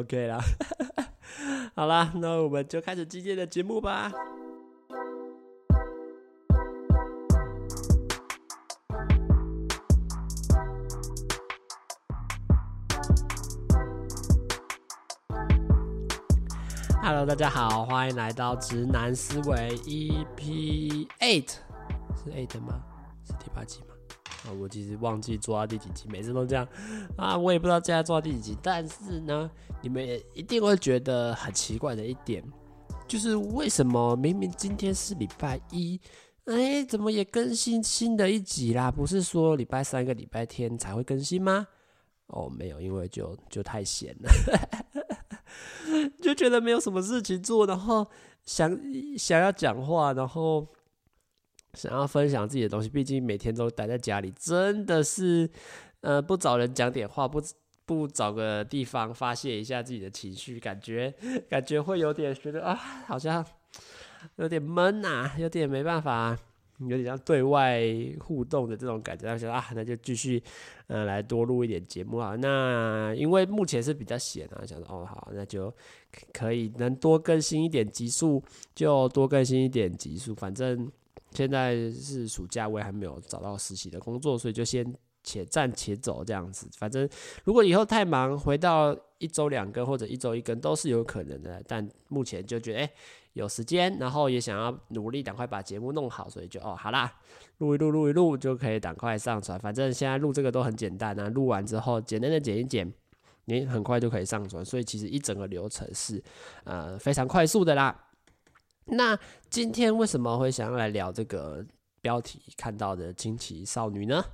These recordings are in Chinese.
OK 啦，好啦，那我们就开始今天的节目吧。Hello，大家好，欢迎来到直男思维 EP Eight，是 Eight 吗？是第八集吗？啊，我其实忘记做到第几集，每次都这样啊，我也不知道现在做到第几集。但是呢，你们也一定会觉得很奇怪的一点，就是为什么明明今天是礼拜一，哎，怎么也更新新的一集啦？不是说礼拜三跟礼拜天才会更新吗？哦，没有，因为就就太闲了。就觉得没有什么事情做，然后想想要讲话，然后想要分享自己的东西。毕竟每天都待在家里，真的是，呃，不找人讲点话，不不找个地方发泄一下自己的情绪，感觉感觉会有点觉得啊，好像有点闷呐，有点没办法。有点像对外互动的这种感觉，他说啊，那就继续，呃，来多录一点节目啊。那因为目前是比较闲啊，想说哦好，那就可以能多更新一点集数，就多更新一点集数。反正现在是暑假，我也还没有找到实习的工作，所以就先且战且走这样子。反正如果以后太忙，回到一周两更或者一周一更都是有可能的。但目前就觉得，哎。有时间，然后也想要努力，赶快把节目弄好，所以就哦，好啦，录一录，录一录就可以赶快上传。反正现在录这个都很简单啊，录完之后简单的剪一剪，你很快就可以上传。所以其实一整个流程是呃非常快速的啦。那今天为什么会想要来聊这个标题看到的惊奇少女呢？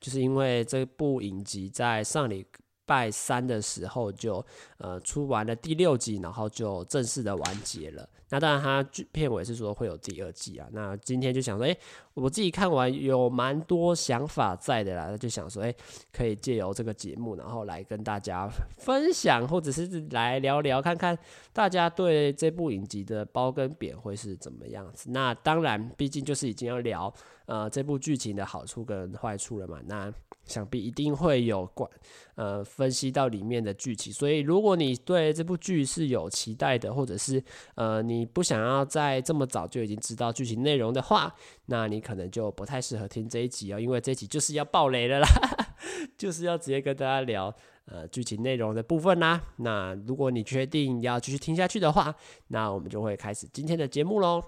就是因为这部影集在上礼拜三的时候就呃出完了第六集，然后就正式的完结了。那当然，他片尾是说会有第二季啊。那今天就想说，诶，我自己看完有蛮多想法在的啦，就想说，诶，可以借由这个节目，然后来跟大家分享，或者是来聊聊，看看大家对这部影集的褒跟贬会是怎么样子。那当然，毕竟就是已经要聊呃这部剧情的好处跟坏处了嘛。那想必一定会有关呃分析到里面的剧情，所以如果你对这部剧是有期待的，或者是呃你不想要在这么早就已经知道剧情内容的话，那你可能就不太适合听这一集哦，因为这一集就是要爆雷了啦，就是要直接跟大家聊呃剧情内容的部分啦。那如果你确定要继续听下去的话，那我们就会开始今天的节目喽。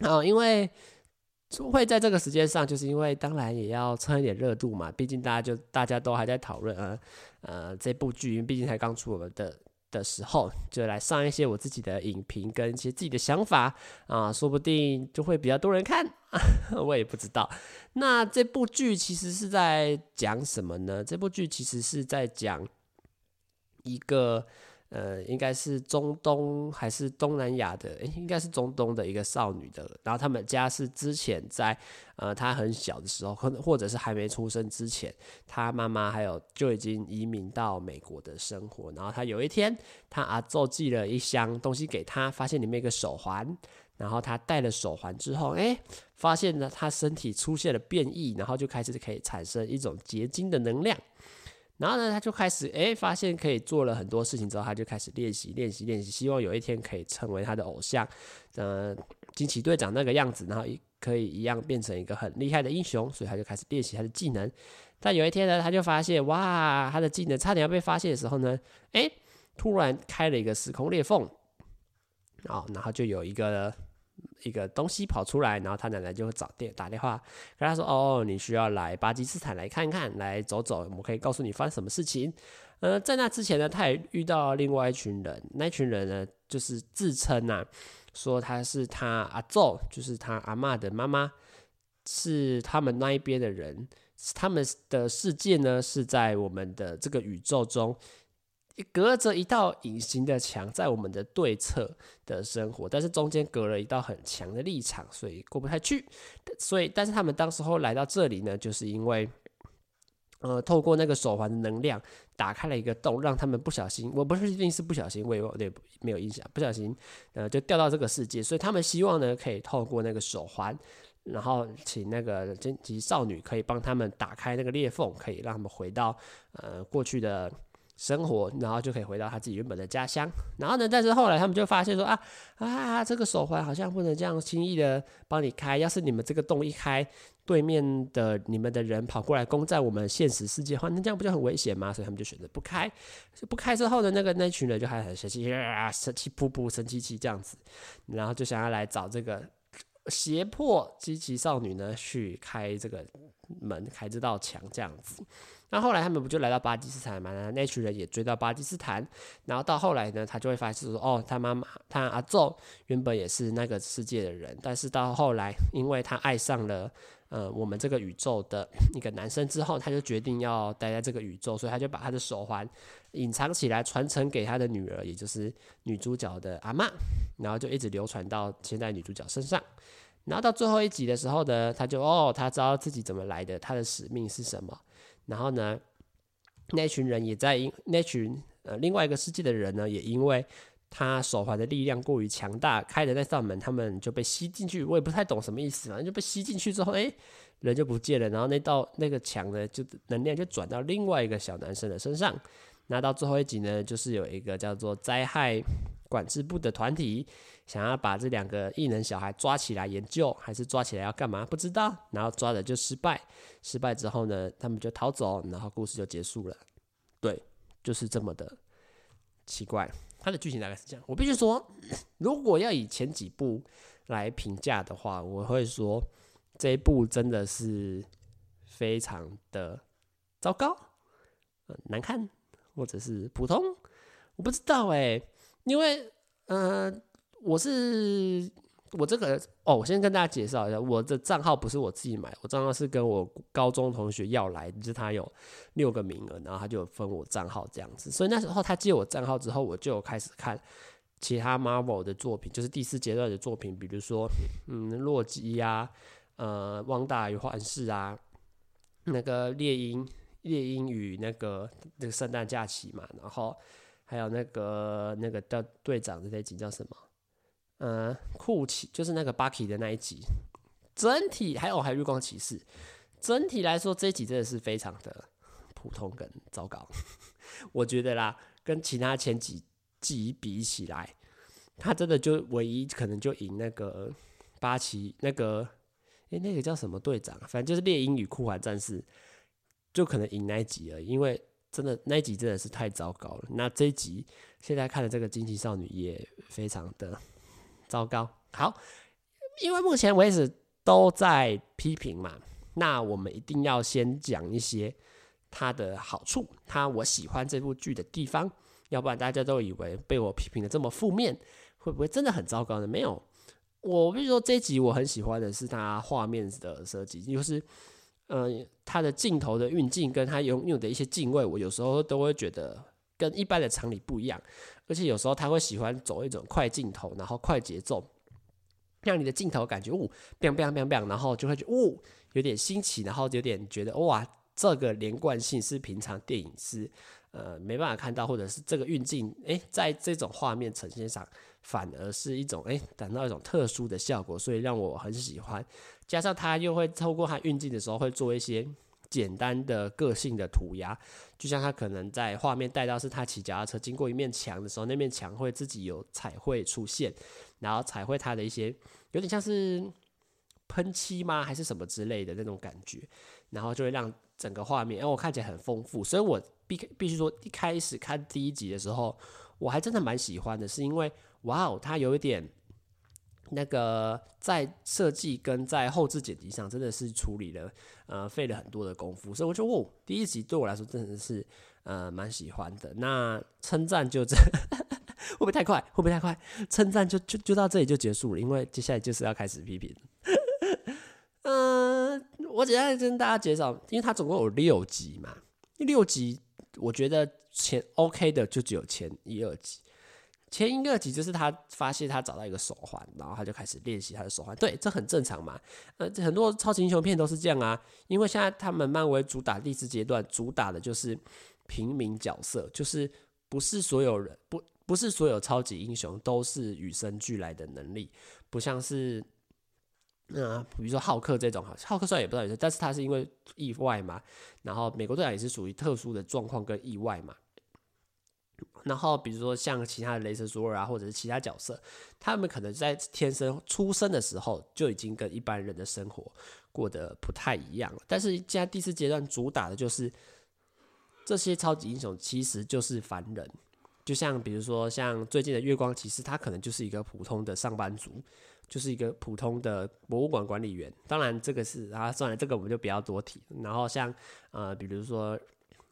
好，因为。会在这个时间上，就是因为当然也要蹭一点热度嘛。毕竟大家就大家都还在讨论啊，呃，这部剧，毕竟才刚出我们的的时候，就来上一些我自己的影评跟一些自己的想法啊，说不定就会比较多人看，我也不知道。那这部剧其实是在讲什么呢？这部剧其实是在讲一个。呃，应该是中东还是东南亚的？诶，应该是中东的一个少女的。然后他们家是之前在呃，她很小的时候，或或者是还没出生之前，她妈妈还有就已经移民到美国的生活。然后她有一天，她阿祖寄了一箱东西给她，发现里面一个手环。然后她戴了手环之后，诶，发现呢，她身体出现了变异，然后就开始可以产生一种结晶的能量。然后呢，他就开始诶，发现可以做了很多事情之后，他就开始练习练习练习，希望有一天可以成为他的偶像，呃，惊奇队长那个样子，然后可以一样变成一个很厉害的英雄，所以他就开始练习他的技能。但有一天呢，他就发现哇，他的技能差点要被发现的时候呢，诶，突然开了一个时空裂缝，哦，然后就有一个。一个东西跑出来，然后他奶奶就会找电打电话跟他说：“哦，你需要来巴基斯坦来看看，来走走，我们可以告诉你发生什么事情。”呃，在那之前呢，他也遇到另外一群人，那群人呢，就是自称呐、啊，说他是他阿祖，就是他阿嬷的妈妈，是他们那一边的人，他们的世界呢是在我们的这个宇宙中。隔着一道隐形的墙，在我们的对侧的生活，但是中间隔了一道很强的立场，所以过不太去。所以，但是他们当时候来到这里呢，就是因为，呃，透过那个手环的能量，打开了一个洞，让他们不小心，我不是一定是不小心，我有点没有印象，不小心，呃，就掉到这个世界。所以他们希望呢，可以透过那个手环，然后请那个惊奇少女可以帮他们打开那个裂缝，可以让他们回到呃过去的。生活，然后就可以回到他自己原本的家乡。然后呢，但是后来他们就发现说啊啊，这个手环好像不能这样轻易的帮你开。要是你们这个洞一开，对面的你们的人跑过来攻占我们现实世界的话，那这样不就很危险吗？所以他们就选择不开。不开之后呢那个那群人就还很生气啊，生气噗噗，生气气这样子，然后就想要来找这个胁迫机器少女呢去开这个门，开这道墙这样子。那后来他们不就来到巴基斯坦嘛？那群人也追到巴基斯坦，然后到后来呢，他就会发现说，哦，他妈妈，他阿宙原本也是那个世界的人，但是到后来，因为他爱上了呃我们这个宇宙的一个男生之后，他就决定要待在这个宇宙，所以他就把他的手环隐藏起来，传承给他的女儿，也就是女主角的阿嬷，然后就一直流传到现在女主角身上。然后到最后一集的时候呢，他就哦，他知道自己怎么来的，他的使命是什么。然后呢，那群人也在因那群呃另外一个世界的人呢，也因为他手环的力量过于强大，开的那扇门，他们就被吸进去。我也不太懂什么意思，反正就被吸进去之后，哎，人就不见了。然后那道那个墙呢，就能量就转到另外一个小男生的身上。那到最后一集呢，就是有一个叫做灾害管制部的团体。想要把这两个异能小孩抓起来研究，还是抓起来要干嘛？不知道。然后抓的就失败，失败之后呢，他们就逃走，然后故事就结束了。对，就是这么的奇怪。它的剧情大概是这样。我必须说，如果要以前几部来评价的话，我会说这一部真的是非常的糟糕，呃，难看，或者是普通。我不知道哎，因为嗯。我是我这个哦，我先跟大家介绍一下，我的账号不是我自己买，我账号是跟我高中同学要来，就是他有六个名额，然后他就分我账号这样子，所以那时候他借我账号之后，我就开始看其他 Marvel 的作品，就是第四阶段的作品，比如说嗯，洛基呀，呃，汪达与幻视啊，那个猎鹰猎鹰与那个那个圣诞假期嘛，然后还有那个那个叫队长的那集叫什么？呃，酷奇就是那个 Bucky 的那一集，整体还有还有绿光骑士，整体来说这一集真的是非常的普通跟糟糕，我觉得啦，跟其他前几集比起来，他真的就唯一可能就赢那个巴奇那个，诶，那个叫什么队长，反正就是猎鹰与酷寒战士，就可能赢那一集而已，因为真的那一集真的是太糟糕了。那这一集现在看的这个惊奇少女也非常的。糟糕，好，因为目前为止都在批评嘛，那我们一定要先讲一些它的好处，它我喜欢这部剧的地方，要不然大家都以为被我批评的这么负面，会不会真的很糟糕呢？没有，我比如说这一集我很喜欢的是它画面的设计，就是呃它的镜头的运镜跟它拥有的一些镜位，我有时候都会觉得跟一般的常理不一样。而且有时候他会喜欢走一种快镜头，然后快节奏，让你的镜头感觉哦，bang bang bang bang，然后就会觉得哦，有点新奇，然后有点觉得哇，这个连贯性是平常电影是呃没办法看到，或者是这个运镜诶，在这种画面呈现上反而是一种诶，达到一种特殊的效果，所以让我很喜欢。加上他又会透过他运镜的时候会做一些。简单的个性的涂鸦，就像他可能在画面带到是他骑脚踏车经过一面墙的时候，那面墙会自己有彩绘出现，然后彩绘它的一些有点像是喷漆吗，还是什么之类的那种感觉，然后就会让整个画面，哦，我看起来很丰富。所以我必必须说，一开始看第一集的时候，我还真的蛮喜欢的，是因为哇哦，它有一点。那个在设计跟在后置剪辑上真的是处理了，呃，费了很多的功夫，所以我觉得哦，第一集对我来说真的是呃蛮喜欢的。那称赞就这 会不会太快？会不会太快？称赞就就就到这里就结束了，因为接下来就是要开始批评。嗯、呃，我简单跟大家介绍，因为它总共有六集嘛，六集我觉得前 OK 的就只有前一二集。前一个集就是他发现他找到一个手环，然后他就开始练习他的手环。对，这很正常嘛。呃，很多超级英雄片都是这样啊。因为现在他们漫威主打第四阶段，主打的就是平民角色，就是不是所有人不不是所有超级英雄都是与生俱来的能力，不像是那、比如说浩克这种哈，浩克虽然也不知道，但是他是因为意外嘛。然后美国队长也是属于特殊的状况跟意外嘛。然后比如说像其他的雷神索尔啊，或者是其他角色，他们可能在天生出生的时候就已经跟一般人的生活过得不太一样了。但是现在第四阶段主打的就是这些超级英雄其实就是凡人，就像比如说像最近的月光骑士，他可能就是一个普通的上班族，就是一个普通的博物馆管理员。当然这个是啊，算了，这个我们就不要多提。然后像呃，比如说。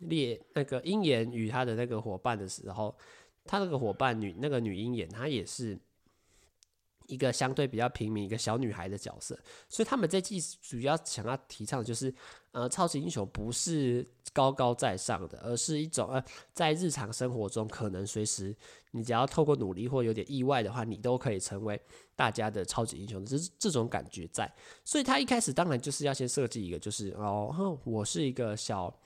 猎那个鹰眼与他的那个伙伴的时候，他那个伙伴女那个女鹰眼，她也是一个相对比较平民一个小女孩的角色，所以他们这季主要想要提倡的就是，呃，超级英雄不是高高在上的，而是一种呃，在日常生活中可能随时你只要透过努力或有点意外的话，你都可以成为大家的超级英雄，这这种感觉在。所以他一开始当然就是要先设计一个，就是哦，我是一个小。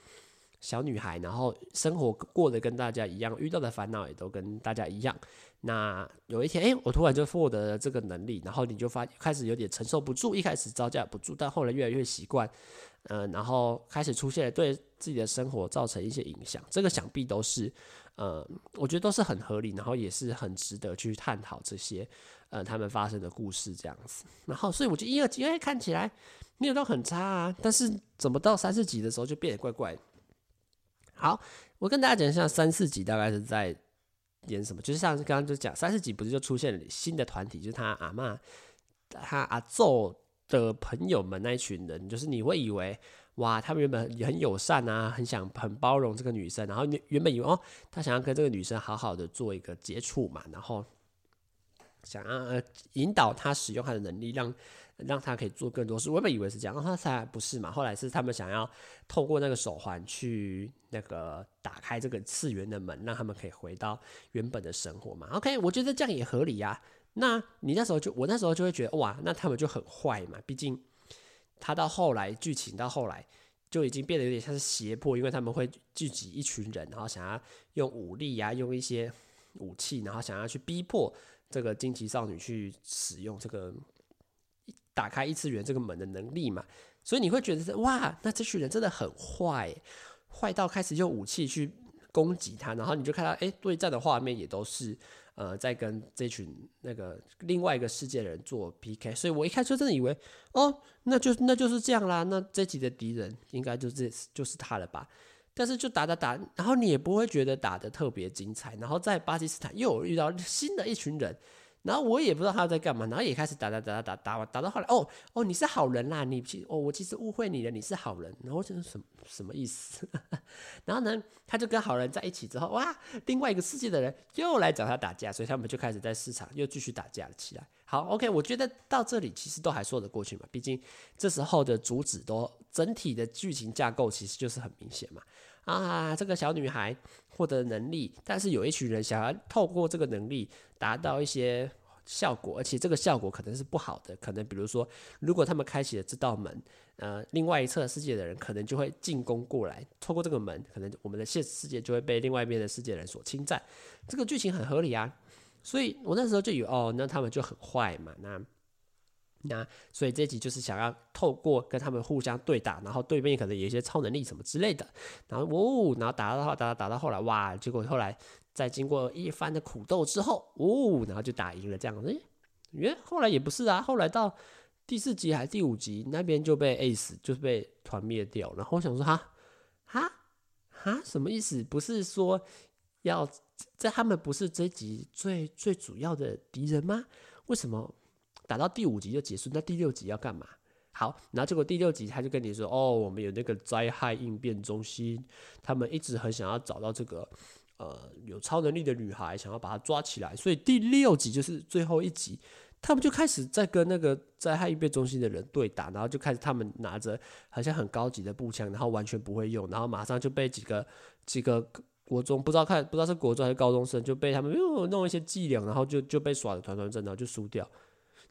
小女孩，然后生活过得跟大家一样，遇到的烦恼也都跟大家一样。那有一天，哎，我突然就获得了这个能力，然后你就发开始有点承受不住，一开始招架不住，但后来越来越习惯，呃，然后开始出现对自己的生活造成一些影响。这个想必都是，呃，我觉得都是很合理，然后也是很值得去探讨这些，呃，他们发生的故事这样子。然后，所以我觉得一二集因为看起来没有到很差啊，但是怎么到三四集的时候就变得怪怪。好，我跟大家讲一下三四集大概是在演什么，就是像刚刚就讲三四集不是就出现了新的团体，就是他阿嬷、他阿奏的朋友们那一群人，就是你会以为哇，他们原本也很友善啊，很想很包容这个女生，然后原本以为哦，他想要跟这个女生好好的做一个接触嘛，然后想要呃引导他使用他的能力让。让他可以做更多事，我原本以为是这样，然后他才不是嘛。后来是他们想要透过那个手环去那个打开这个次元的门，让他们可以回到原本的生活嘛。OK，我觉得这样也合理呀。那你那时候就，我那时候就会觉得，哇，那他们就很坏嘛。毕竟他到后来剧情到后来就已经变得有点像是胁迫，因为他们会聚集一群人，然后想要用武力呀，用一些武器，然后想要去逼迫这个惊奇少女去使用这个。打开异次元这个门的能力嘛，所以你会觉得哇，那这群人真的很坏，坏到开始用武器去攻击他，然后你就看到哎，对战的画面也都是呃在跟这群那个另外一个世界的人做 PK，所以我一开始真的以为哦，那就那就是这样啦，那这集的敌人应该就是就是他了吧，但是就打打打，然后你也不会觉得打得特别精彩，然后在巴基斯坦又遇到新的一群人。然后我也不知道他在干嘛，然后也开始打打打打打打，打到后来，哦哦，你是好人啦，你其哦，我其实误会你了，你是好人，然后我想什么什么意思？然后呢，他就跟好人在一起之后，哇，另外一个世界的人又来找他打架，所以他们就开始在市场又继续打架了起来。好，OK，我觉得到这里其实都还说得过去嘛，毕竟这时候的主旨都整体的剧情架构其实就是很明显嘛。啊，这个小女孩获得能力，但是有一群人想要透过这个能力达到一些效果，而且这个效果可能是不好的。可能比如说，如果他们开启了这道门，呃，另外一侧世界的人可能就会进攻过来，透过这个门，可能我们的现实世界就会被另外一边的世界人所侵占。这个剧情很合理啊，所以我那时候就以为，哦，那他们就很坏嘛，那。那所以这集就是想要透过跟他们互相对打，然后对面可能有一些超能力什么之类的，然后哦，然后打到打到打到后来，哇，结果后来在经过一番的苦斗之后，哦，然后就打赢了这样子。诶，原后来也不是啊，后来到第四集还是第五集那边就被 Ace 就是被团灭掉，然后我想说哈哈哈什么意思？不是说要在他们不是这一集最最主要的敌人吗？为什么？打到第五集就结束，那第六集要干嘛？好，然后结果第六集他就跟你说：“哦，我们有那个灾害应变中心，他们一直很想要找到这个呃有超能力的女孩，想要把她抓起来。所以第六集就是最后一集，他们就开始在跟那个灾害应变中心的人对打，然后就开始他们拿着好像很高级的步枪，然后完全不会用，然后马上就被几个几个国中不知道看不知道是国中还是高中生就被他们又弄一些伎俩，然后就就被耍得团团转，然后就输掉。”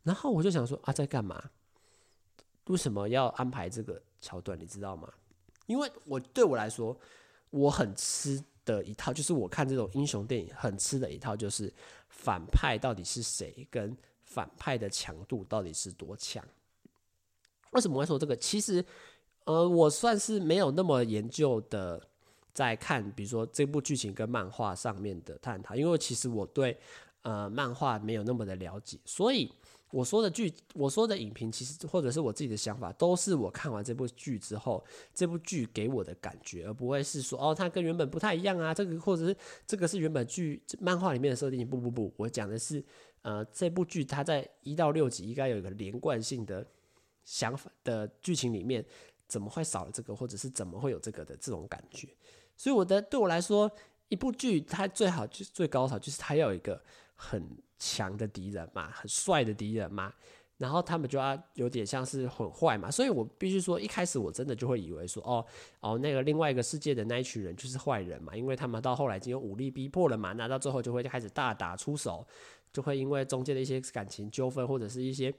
然后我就想说啊，在干嘛？为什么要安排这个桥段？你知道吗？因为我对我来说，我很吃的一套，就是我看这种英雄电影很吃的一套，就是反派到底是谁，跟反派的强度到底是多强。为什么会说这个？其实，呃，我算是没有那么研究的在看，比如说这部剧情跟漫画上面的探讨，因为其实我对呃漫画没有那么的了解，所以我说的剧，我说的影评，其实或者是我自己的想法，都是我看完这部剧之后，这部剧给我的感觉，而不会是说哦，它跟原本不太一样啊，这个或者是这个是原本剧漫画里面的设定，不不不，我讲的是呃这部剧它在一到六集应该有一个连贯性的想法的剧情里面，怎么会少了这个，或者是怎么会有这个的这种感觉。所以我的对我来说，一部剧它最好就是最高潮，就是它要有一个很强的敌人嘛，很帅的敌人嘛，然后他们就要有点像是很坏嘛。所以我必须说，一开始我真的就会以为说，哦哦，那个另外一个世界的那一群人就是坏人嘛，因为他们到后来已经有武力逼迫了嘛，那到最后就会开始大打出手。就会因为中间的一些感情纠纷，或者是一些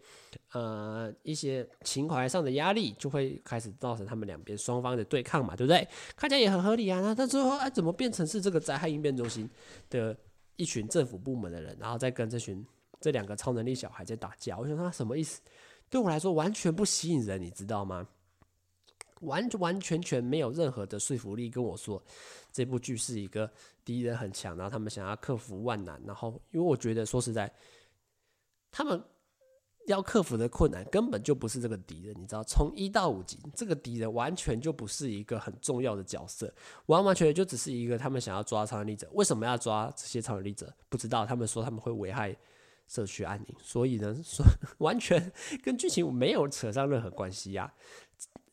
呃一些情怀上的压力，就会开始造成他们两边双方的对抗嘛，对不对？看起来也很合理啊。那他最后哎，怎么变成是这个灾害应变中心的一群政府部门的人，然后再跟这群这两个超能力小孩在打架？我想他什么意思？对我来说完全不吸引人，你知道吗？完完全全没有任何的说服力，跟我说这部剧是一个敌人很强，然后他们想要克服万难，然后因为我觉得说实在，他们要克服的困难根本就不是这个敌人，你知道，从一到五集，这个敌人完全就不是一个很重要的角色，完完全全就只是一个他们想要抓超能力者，为什么要抓这些超能力者？不知道，他们说他们会危害社区安宁，所以呢，说 完全跟剧情没有扯上任何关系呀。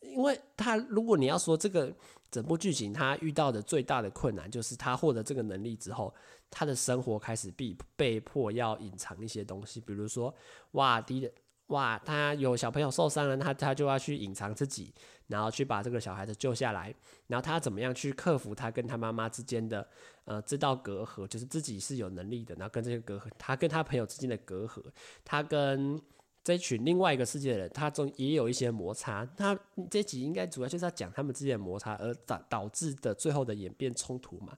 因为他，如果你要说这个整部剧情，他遇到的最大的困难就是他获得这个能力之后，他的生活开始被被迫要隐藏一些东西，比如说，哇，敌人，哇，他有小朋友受伤了，他他就要去隐藏自己，然后去把这个小孩子救下来，然后他怎么样去克服他跟他妈妈之间的呃这道隔阂，就是自己是有能力的，然后跟这个隔阂，他跟他朋友之间的隔阂，他跟。这群另外一个世界的人，他中也有一些摩擦。他这集应该主要就是要讲他们之间的摩擦，而导导致的最后的演变冲突嘛。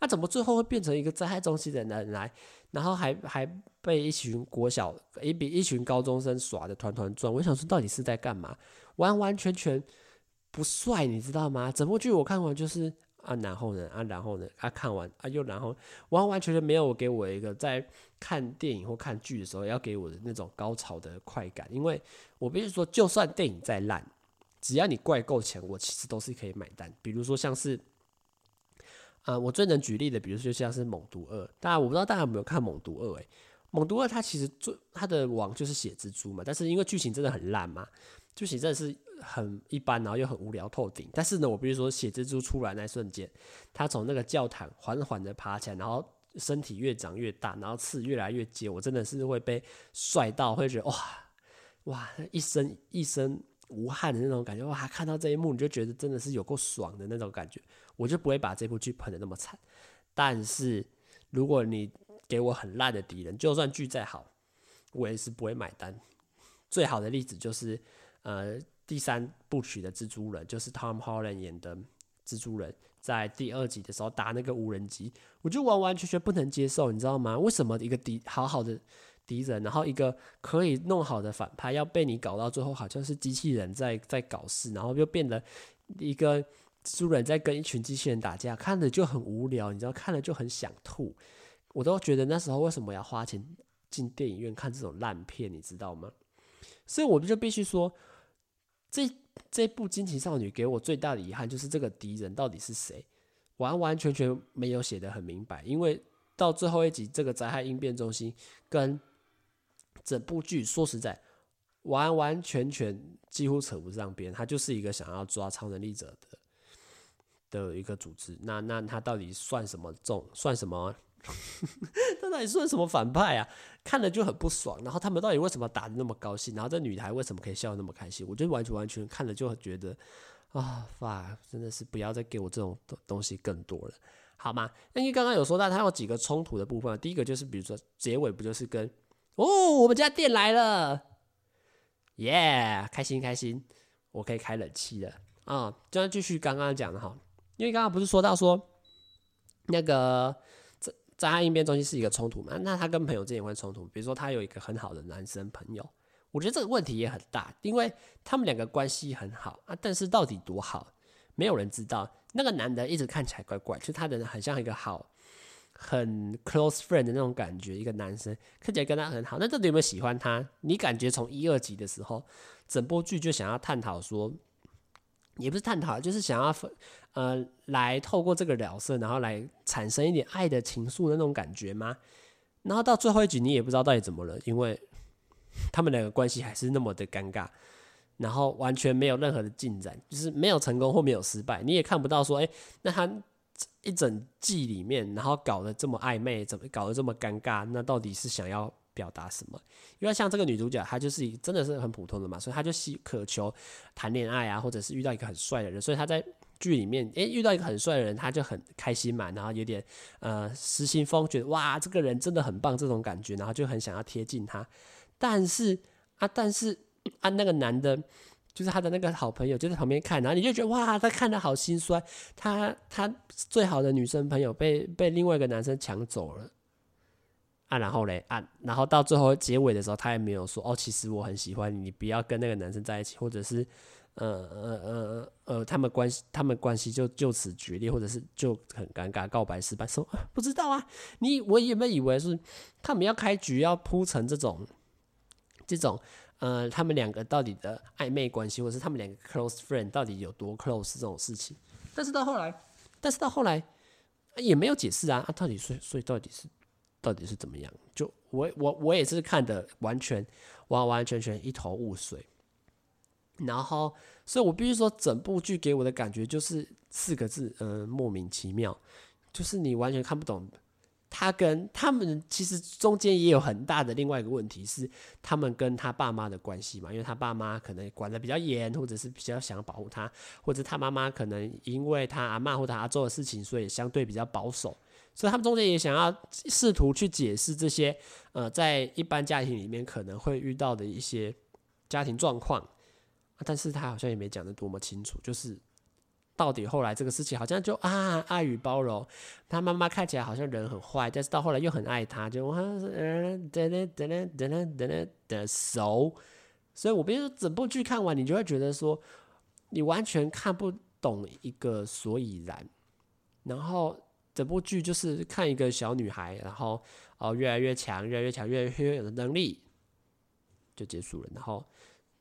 他怎么最后会变成一个灾害中心的人来，然后还还被一群国小一比一群高中生耍得团团转？我想说，到底是在干嘛？完完全全不帅，你知道吗？整部剧我看完就是。啊，然后呢？啊，然后呢？啊，看完啊，又然后，完完全全没有给我一个在看电影或看剧的时候要给我的那种高潮的快感。因为我必须说，就算电影再烂，只要你怪够钱，我其实都是可以买单。比如说像是，啊、我最能举例的，比如说就像是《猛毒二》，当然我不知道大家有没有看《猛毒二》诶，《猛毒二》它其实最它的王就是血蜘蛛嘛，但是因为剧情真的很烂嘛，剧情真的是。很一般，然后又很无聊透顶。但是呢，我比如说血蜘蛛出来那瞬间，他从那个教堂缓缓的爬起来，然后身体越长越大，然后刺越来越尖，我真的是会被帅到，会觉得哇哇一身一身无汗的那种感觉。哇，看到这一幕你就觉得真的是有够爽的那种感觉，我就不会把这部剧喷得那么惨。但是如果你给我很烂的敌人，就算剧再好，我也是不会买单。最好的例子就是呃。第三部曲的蜘蛛人就是 Tom Holland 演的蜘蛛人，在第二集的时候打那个无人机，我就完完全全不能接受，你知道吗？为什么一个敌好好的敌人，然后一个可以弄好的反派，要被你搞到最后好像是机器人在在搞事，然后又变得一个蜘蛛人在跟一群机器人打架，看着就很无聊，你知道，看了就很想吐。我都觉得那时候为什么要花钱进电影院看这种烂片，你知道吗？所以我们就必须说。这这部惊奇少女给我最大的遗憾就是这个敌人到底是谁，完完全全没有写得很明白。因为到最后一集，这个灾害应变中心跟整部剧说实在，完完全全几乎扯不上边。他就是一个想要抓超能力者的的一个组织。那那他到底算什么重？算什么？他到底算什么反派啊？看了就很不爽。然后他们到底为什么打得那么高兴？然后这女孩为什么可以笑得那么开心？我就完全完全看了就觉得啊，哇，真的是不要再给我这种东西更多了，好吗？因为刚刚有说到他有几个冲突的部分，第一个就是比如说结尾不就是跟哦，我们家店来了，耶，开心开心，我可以开冷气了啊。就要继续刚刚讲的哈，因为刚刚不是说到说那个。在他应变中心是一个冲突嘛？那他跟朋友之间也会冲突。比如说，他有一个很好的男生朋友，我觉得这个问题也很大，因为他们两个关系很好啊，但是到底多好？没有人知道。那个男的一直看起来怪怪，就是他的人很像一个好很 close friend 的那种感觉，一个男生看起来跟他很好。那到底有没有喜欢他？你感觉从一二集的时候，整部剧就想要探讨说，也不是探讨，就是想要呃来透过这个聊色，然后来产生一点爱的情愫的那种感觉吗？然后到最后一集，你也不知道到底怎么了，因为他们两个关系还是那么的尴尬。然后完全没有任何的进展，就是没有成功或没有失败，你也看不到说，哎，那他一整季里面，然后搞得这么暧昧，怎么搞得这么尴尬？那到底是想要表达什么？因为像这个女主角，她就是真的是很普通的嘛，所以她就希渴求谈恋爱啊，或者是遇到一个很帅的人，所以她在剧里面，哎，遇到一个很帅的人，她就很开心嘛，然后有点呃失心疯，觉得哇，这个人真的很棒，这种感觉，然后就很想要贴近他，但是啊，但是。啊，那个男的，就是他的那个好朋友，就在旁边看，然后你就觉得哇，他看的好心酸，他他最好的女生朋友被被另外一个男生抢走了，啊，然后嘞啊，然后到最后结尾的时候，他也没有说哦，其实我很喜欢你，你不要跟那个男生在一起，或者是呃呃呃呃，他们关系他们关系就就此决裂，或者是就很尴尬，告白失败，说不知道啊，你我有没有以为是他们要开局要铺成这种这种。呃，他们两个到底的暧昧关系，或者是他们两个 close friend 到底有多 close 这种事情，但是到后来，但是到后来也没有解释啊，啊，到底所以所以到底是到底是怎么样？就我我我也是看的完全完完全全一头雾水，然后，所以我必须说，整部剧给我的感觉就是四个字，嗯、莫名其妙，就是你完全看不懂。他跟他们其实中间也有很大的另外一个问题是，他们跟他爸妈的关系嘛，因为他爸妈可能管得比较严，或者是比较想保护他，或者他妈妈可能因为他阿嬷或者他做的事情，所以相对比较保守，所以他们中间也想要试图去解释这些，呃，在一般家庭里面可能会遇到的一些家庭状况，但是他好像也没讲得多么清楚，就是。到底后来这个事情好像就啊爱与包容，他妈妈看起来好像人很坏，但是到后来又很爱他，就嗯等等等等等等等等的熟，所以我比如说整部剧看完，你就会觉得说你完全看不懂一个所以然，然后整部剧就是看一个小女孩，然后哦越来越强，越来越强，越来越有能力，就结束了，然后。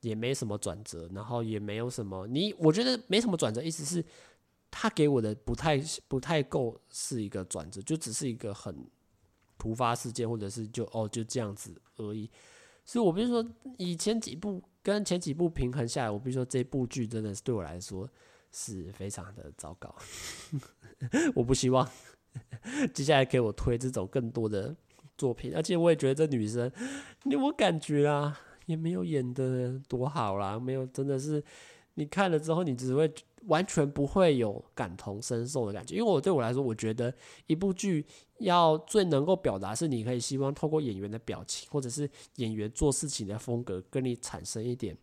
也没什么转折，然后也没有什么你，我觉得没什么转折，意思是他给我的不太不太够是一个转折，就只是一个很突发事件，或者是就哦就这样子而已。所以我比如说以前几部跟前几部平衡下来，我比如说这部剧真的是对我来说是非常的糟糕。我不希望接下来给我推这种更多的作品，而且我也觉得这女生，你我感觉啊。也没有演的多好啦，没有，真的是你看了之后，你只会完全不会有感同身受的感觉。因为我对我来说，我觉得一部剧要最能够表达，是你可以希望透过演员的表情，或者是演员做事情的风格，跟你产生一点。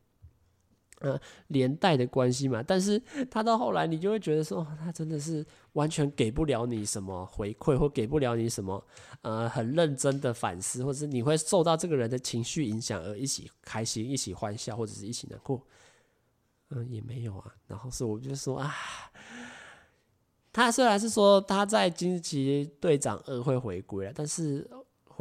呃，连带的关系嘛，但是他到后来，你就会觉得说，他真的是完全给不了你什么回馈，或给不了你什么，呃，很认真的反思，或者是你会受到这个人的情绪影响而一起开心、一起欢笑，或者是一起难过，嗯、也没有啊。然后是我就说啊，他虽然是说他在惊奇队长二会回归了，但是。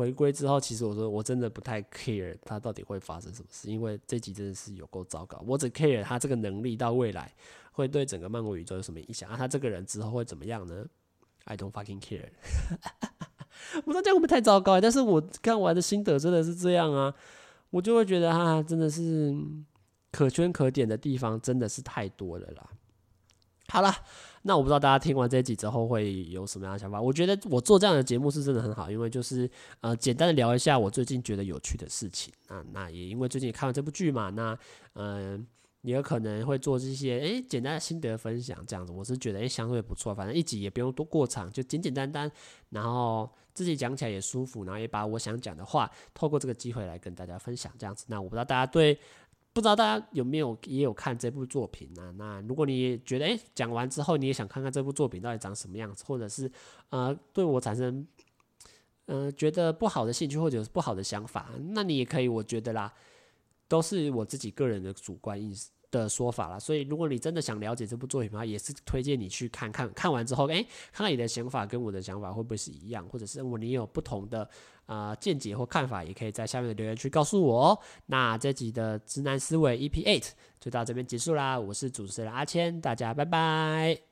回归之后，其实我说我真的不太 care 他到底会发生什么事，因为这集真的是有够糟糕。我只 care 他这个能力到未来会对整个漫威宇宙有什么影响啊？他这个人之后会怎么样呢？I don't fucking care。我说这样会不会太糟糕？但是我看完的心得真的是这样啊，我就会觉得啊，真的是可圈可点的地方真的是太多了啦。好了。那我不知道大家听完这一集之后会有什么样的想法？我觉得我做这样的节目是真的很好，因为就是呃简单的聊一下我最近觉得有趣的事情啊。那也因为最近看完这部剧嘛，那嗯、也有可能会做这些诶、简单的心得分享这样子。我是觉得诶、相对不错，反正一集也不用多过长，就简简单单，然后自己讲起来也舒服，然后也把我想讲的话透过这个机会来跟大家分享这样子。那我不知道大家对。不知道大家有没有也有看这部作品呢？那如果你觉得诶讲完之后你也想看看这部作品到底长什么样子，或者是呃对我产生嗯觉得不好的兴趣或者是不好的想法，那你也可以，我觉得啦，都是我自己个人的主观意识的说法了。所以如果你真的想了解这部作品的话，也是推荐你去看看。看完之后，诶，看看你的想法跟我的想法会不会是一样，或者是我你有不同的啊见解或看法，也可以在下面的留言区告诉我哦。那这集的直男思维 EP8 就到这边结束啦。我是主持人阿谦，大家拜拜。